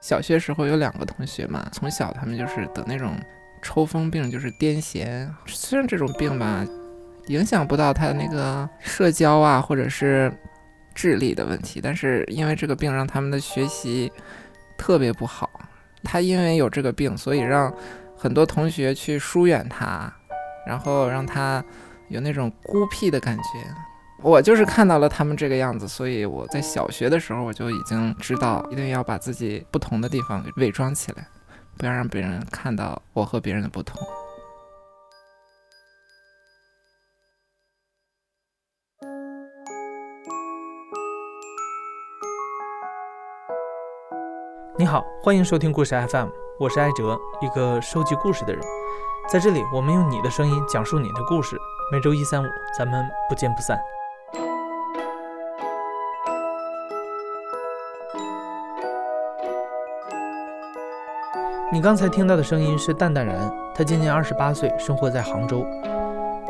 小学时候有两个同学嘛，从小他们就是得那种抽风病，就是癫痫。虽然这种病吧，影响不到他的那个社交啊，或者是智力的问题，但是因为这个病让他们的学习特别不好。他因为有这个病，所以让很多同学去疏远他，然后让他有那种孤僻的感觉。我就是看到了他们这个样子，所以我在小学的时候我就已经知道，一定要把自己不同的地方给伪装起来，不要让别人看到我和别人的不同。你好，欢迎收听故事 FM，我是艾哲，一个收集故事的人。在这里，我们用你的声音讲述你的故事。每周一、三、五，咱们不见不散。你刚才听到的声音是蛋蛋然，他今年二十八岁，生活在杭州。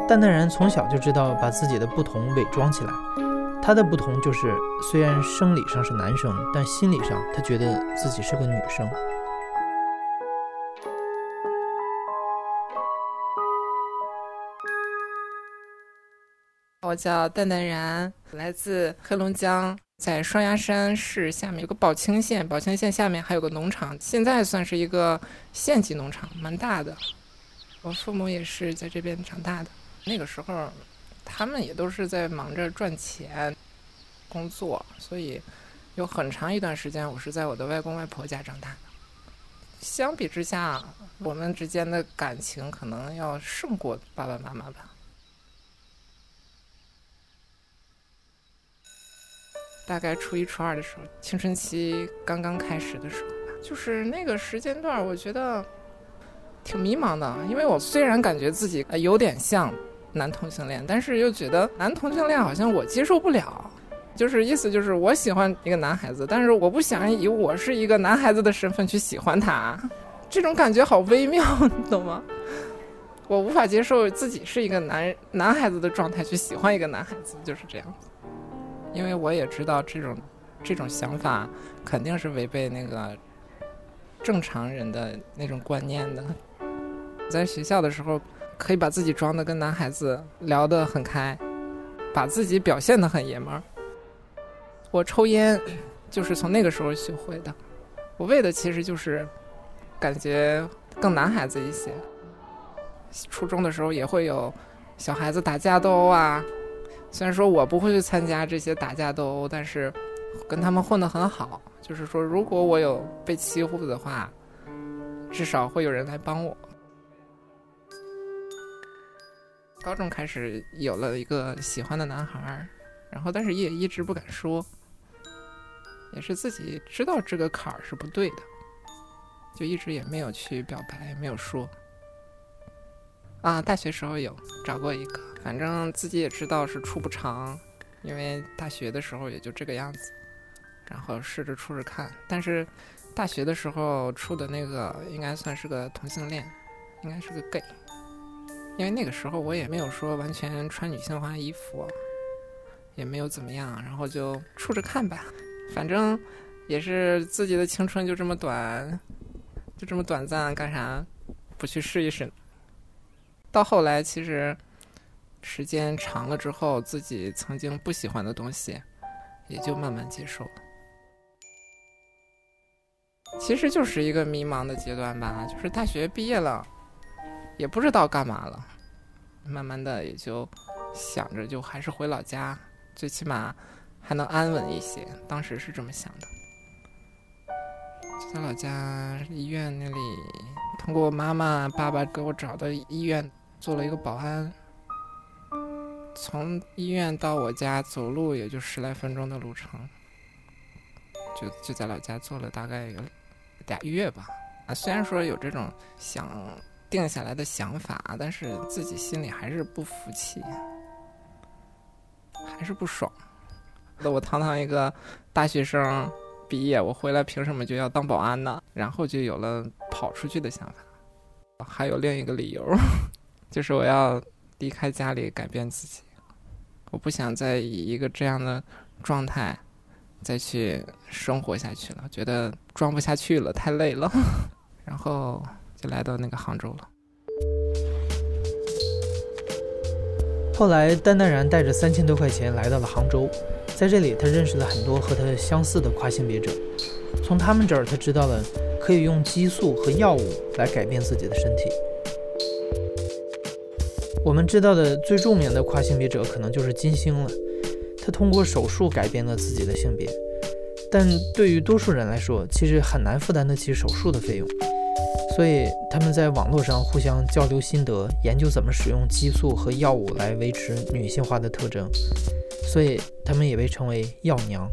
蛋蛋然从小就知道把自己的不同伪装起来，他的不同就是虽然生理上是男生，但心理上他觉得自己是个女生。我叫蛋蛋然，来自黑龙江。在双鸭山市下面有个宝清县，宝清县下面还有个农场，现在算是一个县级农场，蛮大的。我父母也是在这边长大的，那个时候他们也都是在忙着赚钱、工作，所以有很长一段时间我是在我的外公外婆家长大的。相比之下，我们之间的感情可能要胜过爸爸妈妈吧。大概初一、初二的时候，青春期刚刚开始的时候吧，就是那个时间段，我觉得挺迷茫的。因为我虽然感觉自己有点像男同性恋，但是又觉得男同性恋好像我接受不了。就是意思就是我喜欢一个男孩子，但是我不想以我是一个男孩子的身份去喜欢他。这种感觉好微妙，你懂吗？我无法接受自己是一个男男孩子的状态去喜欢一个男孩子，就是这样子。因为我也知道这种这种想法肯定是违背那个正常人的那种观念的。在学校的时候，可以把自己装的跟男孩子聊得很开，把自己表现得很爷们儿。我抽烟就是从那个时候学会的，我为的其实就是感觉更男孩子一些。初中的时候也会有小孩子打架斗殴啊。虽然说我不会去参加这些打架斗殴，但是跟他们混得很好。就是说，如果我有被欺负的话，至少会有人来帮我。高中开始有了一个喜欢的男孩，然后但是也一直不敢说，也是自己知道这个坎儿是不对的，就一直也没有去表白，没有说。啊，大学时候有找过一个。反正自己也知道是处不长，因为大学的时候也就这个样子，然后试着处着看。但是大学的时候处的那个应该算是个同性恋，应该是个 gay，因为那个时候我也没有说完全穿女性化衣服，也没有怎么样，然后就处着看吧。反正也是自己的青春就这么短，就这么短暂，干啥不去试一试？到后来其实。时间长了之后，自己曾经不喜欢的东西，也就慢慢接受了。其实就是一个迷茫的阶段吧，就是大学毕业了，也不知道干嘛了，慢慢的也就想着就还是回老家，最起码还能安稳一些。当时是这么想的，就在老家医院那里，通过妈妈、爸爸给我找的医院做了一个保安。从医院到我家走路也就十来分钟的路程，就就在老家做了大概有俩月吧。啊，虽然说有这种想定下来的想法，但是自己心里还是不服气，还是不爽。那我堂堂一个大学生毕业，我回来凭什么就要当保安呢？然后就有了跑出去的想法。还有另一个理由，就是我要离开家里，改变自己。我不想再以一个这样的状态再去生活下去了，觉得装不下去了，太累了，然后就来到那个杭州了。后来，丹丹然带着三千多块钱来到了杭州，在这里，他认识了很多和他相似的跨性别者。从他们这儿，他知道了可以用激素和药物来改变自己的身体。我们知道的最著名的跨性别者可能就是金星了，他通过手术改变了自己的性别。但对于多数人来说，其实很难负担得起手术的费用。所以他们在网络上互相交流心得，研究怎么使用激素和药物来维持女性化的特征，所以他们也被称为“药娘”。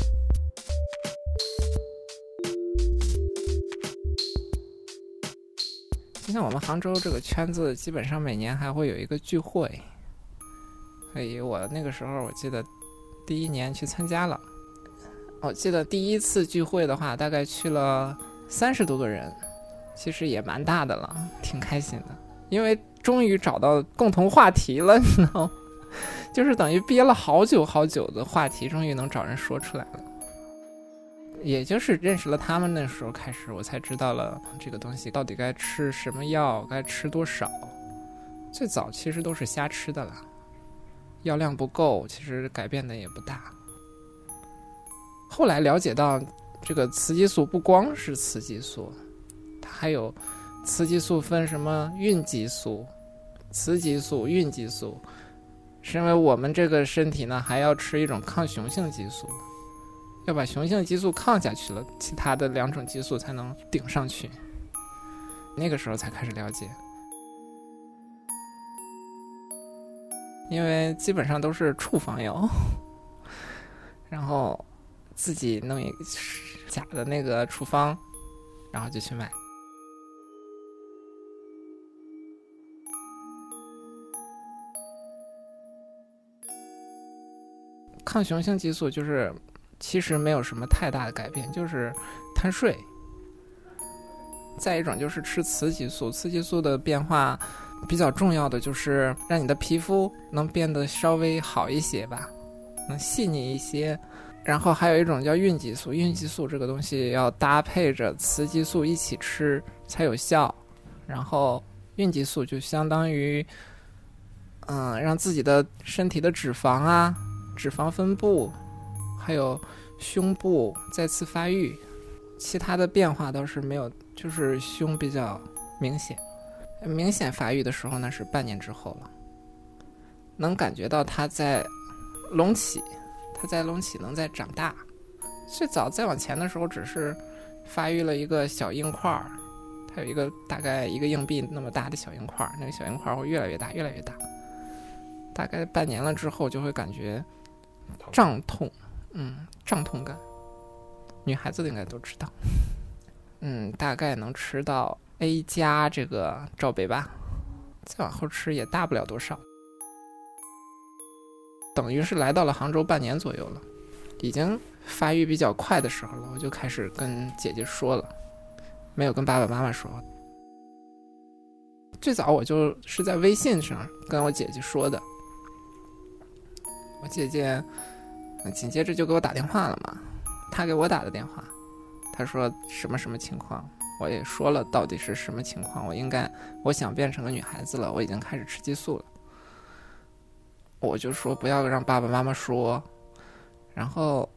像我们杭州这个圈子，基本上每年还会有一个聚会，所以我那个时候我记得第一年去参加了。我记得第一次聚会的话，大概去了三十多个人。其实也蛮大的了，挺开心的，因为终于找到共同话题了，你知道吗？就是等于憋了好久好久的话题，终于能找人说出来了。也就是认识了他们那时候开始，我才知道了这个东西到底该吃什么药，该吃多少。最早其实都是瞎吃的啦，药量不够，其实改变的也不大。后来了解到，这个雌激素不光是雌激素。它还有，雌激素分什么孕激素、雌激素、孕激素，是因为我们这个身体呢还要吃一种抗雄性激素，要把雄性激素抗下去了，其他的两种激素才能顶上去。那个时候才开始了解，因为基本上都是处方药，然后自己弄一个假的那个处方，然后就去买。抗雄性激素就是，其实没有什么太大的改变，就是贪睡。再一种就是吃雌激素，雌激素的变化比较重要的就是让你的皮肤能变得稍微好一些吧，能细腻一些。然后还有一种叫孕激素，孕激素这个东西要搭配着雌激素一起吃才有效。然后孕激素就相当于，嗯，让自己的身体的脂肪啊。脂肪分布，还有胸部再次发育，其他的变化倒是没有，就是胸比较明显。明显发育的时候呢是半年之后了，能感觉到它在隆起，它在隆起，能在长大。最早再往前的时候，只是发育了一个小硬块儿，它有一个大概一个硬币那么大的小硬块儿，那个小硬块儿会越来越大，越来越大。大概半年了之后，就会感觉。胀痛，嗯，胀痛感，女孩子应该都知道。嗯，大概能吃到 A 加这个罩杯吧，再往后吃也大不了多少。等于是来到了杭州半年左右了，已经发育比较快的时候了，我就开始跟姐姐说了，没有跟爸爸妈妈说。最早我就是在微信上跟我姐姐说的。我姐姐紧接着就给我打电话了嘛，她给我打的电话，她说什么什么情况，我也说了到底是什么情况，我应该我想变成个女孩子了，我已经开始吃激素了，我就说不要让爸爸妈妈说，然后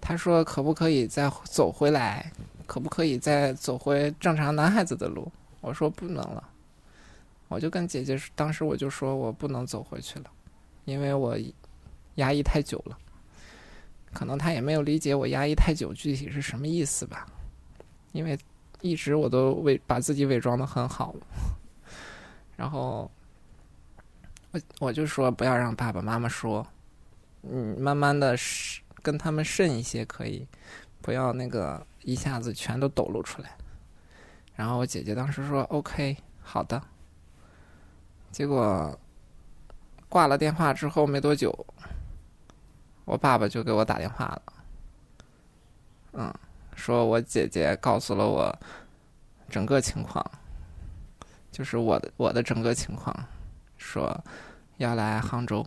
她说可不可以再走回来，可不可以再走回正常男孩子的路，我说不能了，我就跟姐姐当时我就说我不能走回去了。因为我压抑太久了，可能他也没有理解我压抑太久具体是什么意思吧。因为一直我都伪把自己伪装的很好，然后我我就说不要让爸爸妈妈说，嗯，慢慢的跟他们慎一些可以，不要那个一下子全都抖露出来。然后我姐姐当时说 OK 好的，结果。挂了电话之后没多久，我爸爸就给我打电话了，嗯，说我姐姐告诉了我整个情况，就是我的我的整个情况，说要来杭州，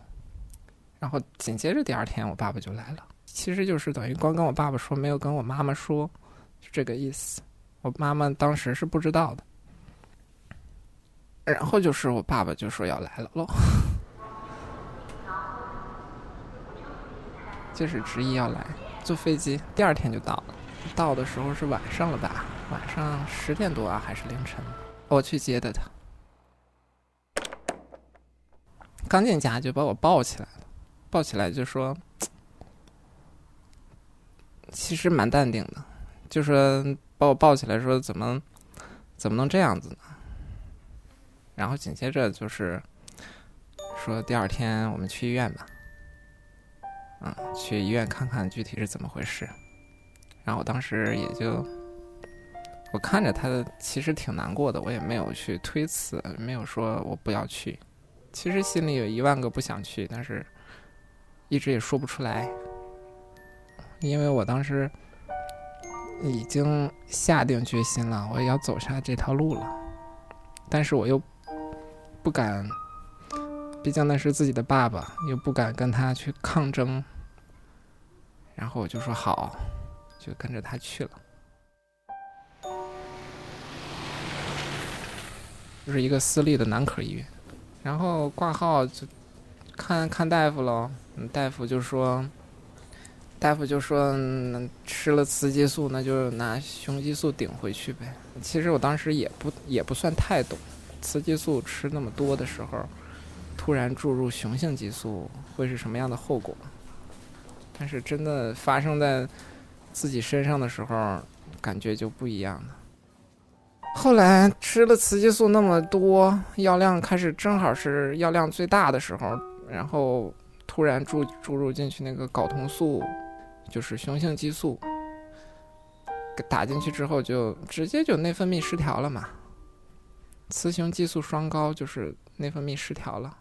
然后紧接着第二天我爸爸就来了。其实就是等于光跟我爸爸说，没有跟我妈妈说，就这个意思。我妈妈当时是不知道的。然后就是我爸爸就说要来了喽，就是执意要来，坐飞机第二天就到了。到的时候是晚上了吧？晚上十点多啊，还是凌晨？我去接的他。刚进家就把我抱起来了，抱起来就说，其实蛮淡定的，就说把我抱起来说怎么怎么能这样子呢？然后紧接着就是说第二天我们去医院吧，嗯，去医院看看具体是怎么回事。然后我当时也就我看着他其实挺难过的，我也没有去推辞，没有说我不要去。其实心里有一万个不想去，但是一直也说不出来，因为我当时已经下定决心了，我也要走下这条路了，但是我又不敢，毕竟那是自己的爸爸，又不敢跟他去抗争，然后我就说好，就跟着他去了，就是一个私立的男科医院。然后挂号就看看大夫喽，大夫就说，大夫就说吃了雌激素，那就拿雄激素顶回去呗。其实我当时也不也不算太懂，雌激素吃那么多的时候，突然注入雄性激素会是什么样的后果？但是真的发生在自己身上的时候，感觉就不一样了。后来吃了雌激素那么多，药量开始正好是药量最大的时候，然后突然注注入进去那个睾酮素，就是雄性激素，打进去之后就直接就内分泌失调了嘛。雌雄激素双高就是内分泌失调了，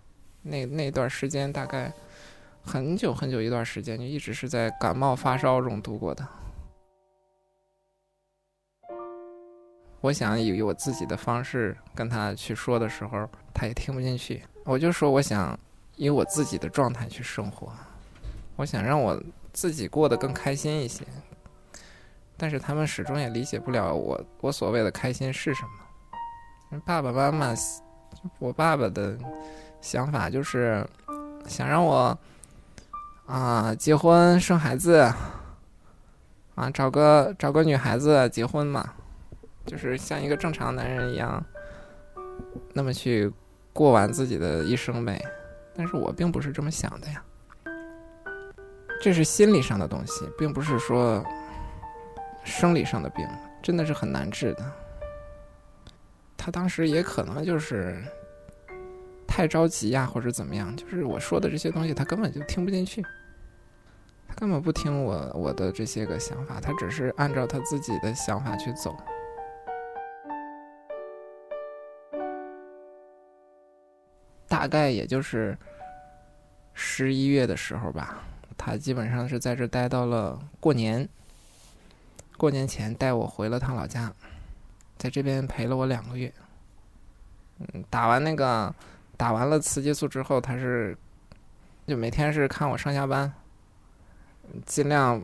那那段时间大概很久很久一段时间就一直是在感冒发烧中度过的。我想以我自己的方式跟他去说的时候，他也听不进去。我就说我想以我自己的状态去生活，我想让我自己过得更开心一些。但是他们始终也理解不了我我所谓的开心是什么。爸爸妈妈，我爸爸的想法就是想让我啊结婚生孩子啊找个找个女孩子结婚嘛。就是像一个正常男人一样，那么去过完自己的一生呗。但是我并不是这么想的呀，这是心理上的东西，并不是说生理上的病，真的是很难治的。他当时也可能就是太着急呀，或者怎么样，就是我说的这些东西，他根本就听不进去，他根本不听我我的这些个想法，他只是按照他自己的想法去走。大概也就是十一月的时候吧，他基本上是在这待到了过年。过年前带我回了趟老家，在这边陪了我两个月。嗯，打完那个打完了雌激素之后，他是就每天是看我上下班，尽量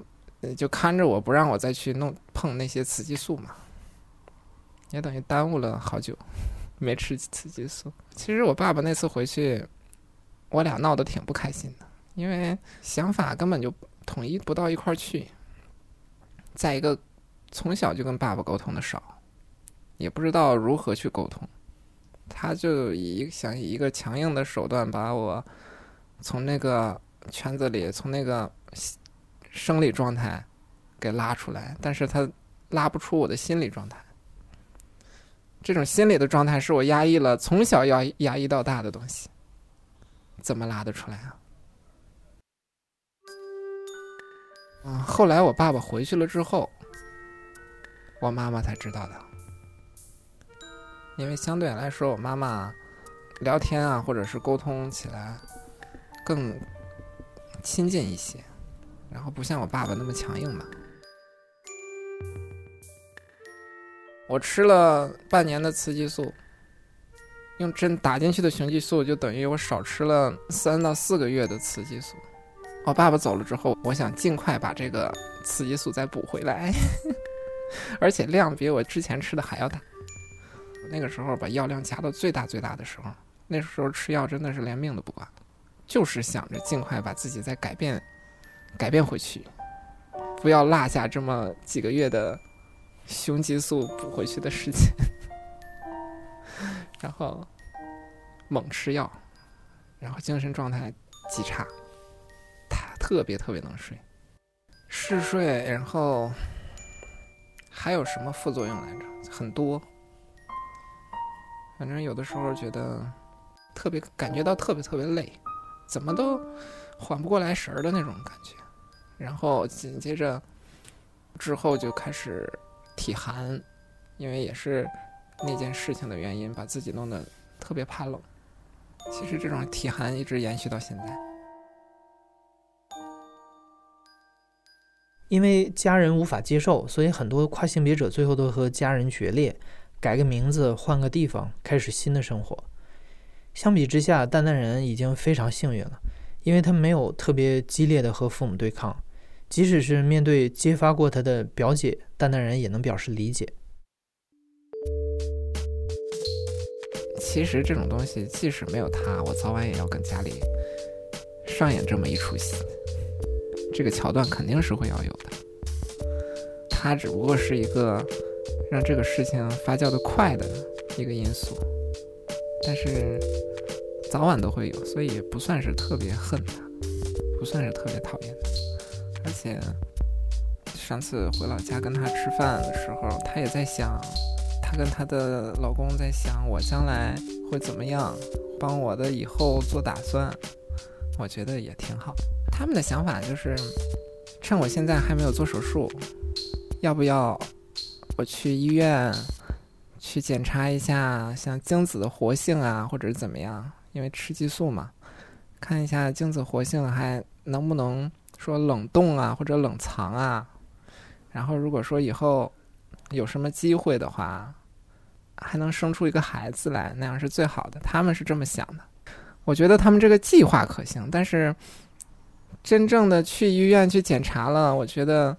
就看着我不让我再去弄碰那些雌激素嘛，也等于耽误了好久。没吃雌激素。其实我爸爸那次回去，我俩闹得挺不开心的，因为想法根本就统一不到一块儿去。再一个，从小就跟爸爸沟通的少，也不知道如何去沟通。他就以想以一个强硬的手段把我从那个圈子里，从那个生理状态给拉出来，但是他拉不出我的心理状态。这种心理的状态是我压抑了从小要压抑到大的东西，怎么拉得出来啊？嗯，后来我爸爸回去了之后，我妈妈才知道的，因为相对来说，我妈妈聊天啊，或者是沟通起来更亲近一些，然后不像我爸爸那么强硬吧。我吃了半年的雌激素，用针打进去的雄激素就等于我少吃了三到四个月的雌激素。我爸爸走了之后，我想尽快把这个雌激素再补回来，而且量比我之前吃的还要大。那个时候把药量加到最大最大的时候，那时候吃药真的是连命都不管，就是想着尽快把自己再改变，改变回去，不要落下这么几个月的雄激素补回去的时间。然后猛吃药，然后精神状态极差。他特别特别能睡，嗜睡，然后还有什么副作用来着？很多，反正有的时候觉得特别感觉到特别特别累，怎么都缓不过来神儿的那种感觉。然后紧接着之后就开始体寒，因为也是那件事情的原因，把自己弄得特别怕冷。其实这种体寒一直延续到现在。因为家人无法接受，所以很多跨性别者最后都和家人决裂，改个名字，换个地方，开始新的生活。相比之下，蛋蛋人已经非常幸运了，因为他没有特别激烈的和父母对抗，即使是面对揭发过他的表姐，蛋蛋人也能表示理解。其实这种东西，即使没有他，我早晚也要跟家里上演这么一出戏。这个桥段肯定是会要有的，他只不过是一个让这个事情发酵的快的一个因素，但是早晚都会有，所以不算是特别恨他，不算是特别讨厌他。而且上次回老家跟他吃饭的时候，他也在想，他跟他的老公在想我将来会怎么样，帮我的以后做打算，我觉得也挺好。他们的想法就是，趁我现在还没有做手术，要不要我去医院去检查一下，像精子的活性啊，或者是怎么样？因为吃激素嘛，看一下精子活性还能不能说冷冻啊，或者冷藏啊。然后如果说以后有什么机会的话，还能生出一个孩子来，那样是最好的。他们是这么想的。我觉得他们这个计划可行，但是。真正的去医院去检查了，我觉得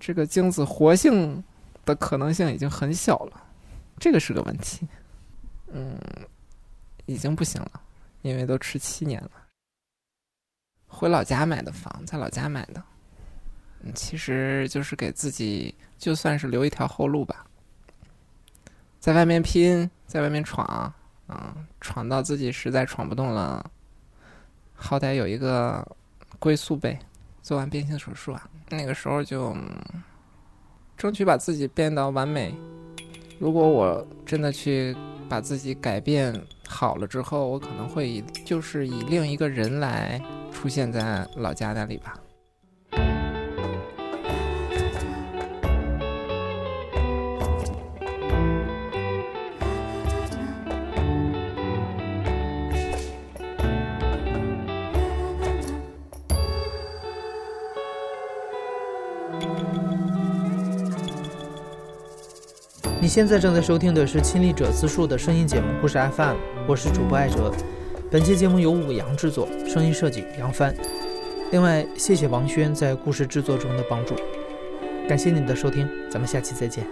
这个精子活性的可能性已经很小了，这个是个问题。嗯，已经不行了，因为都吃七年了。回老家买的房，在老家买的，其实就是给自己就算是留一条后路吧，在外面拼，在外面闯，嗯，闯到自己实在闯不动了，好歹有一个。归宿呗，做完变性手术啊，那个时候就争取把自己变得完美。如果我真的去把自己改变好了之后，我可能会以就是以另一个人来出现在老家那里吧。现在正在收听的是亲历者自述的声音节目《故事 FM》，我是主播艾哲。本期节目由五羊制作，声音设计杨帆。另外，谢谢王轩在故事制作中的帮助。感谢你的收听，咱们下期再见。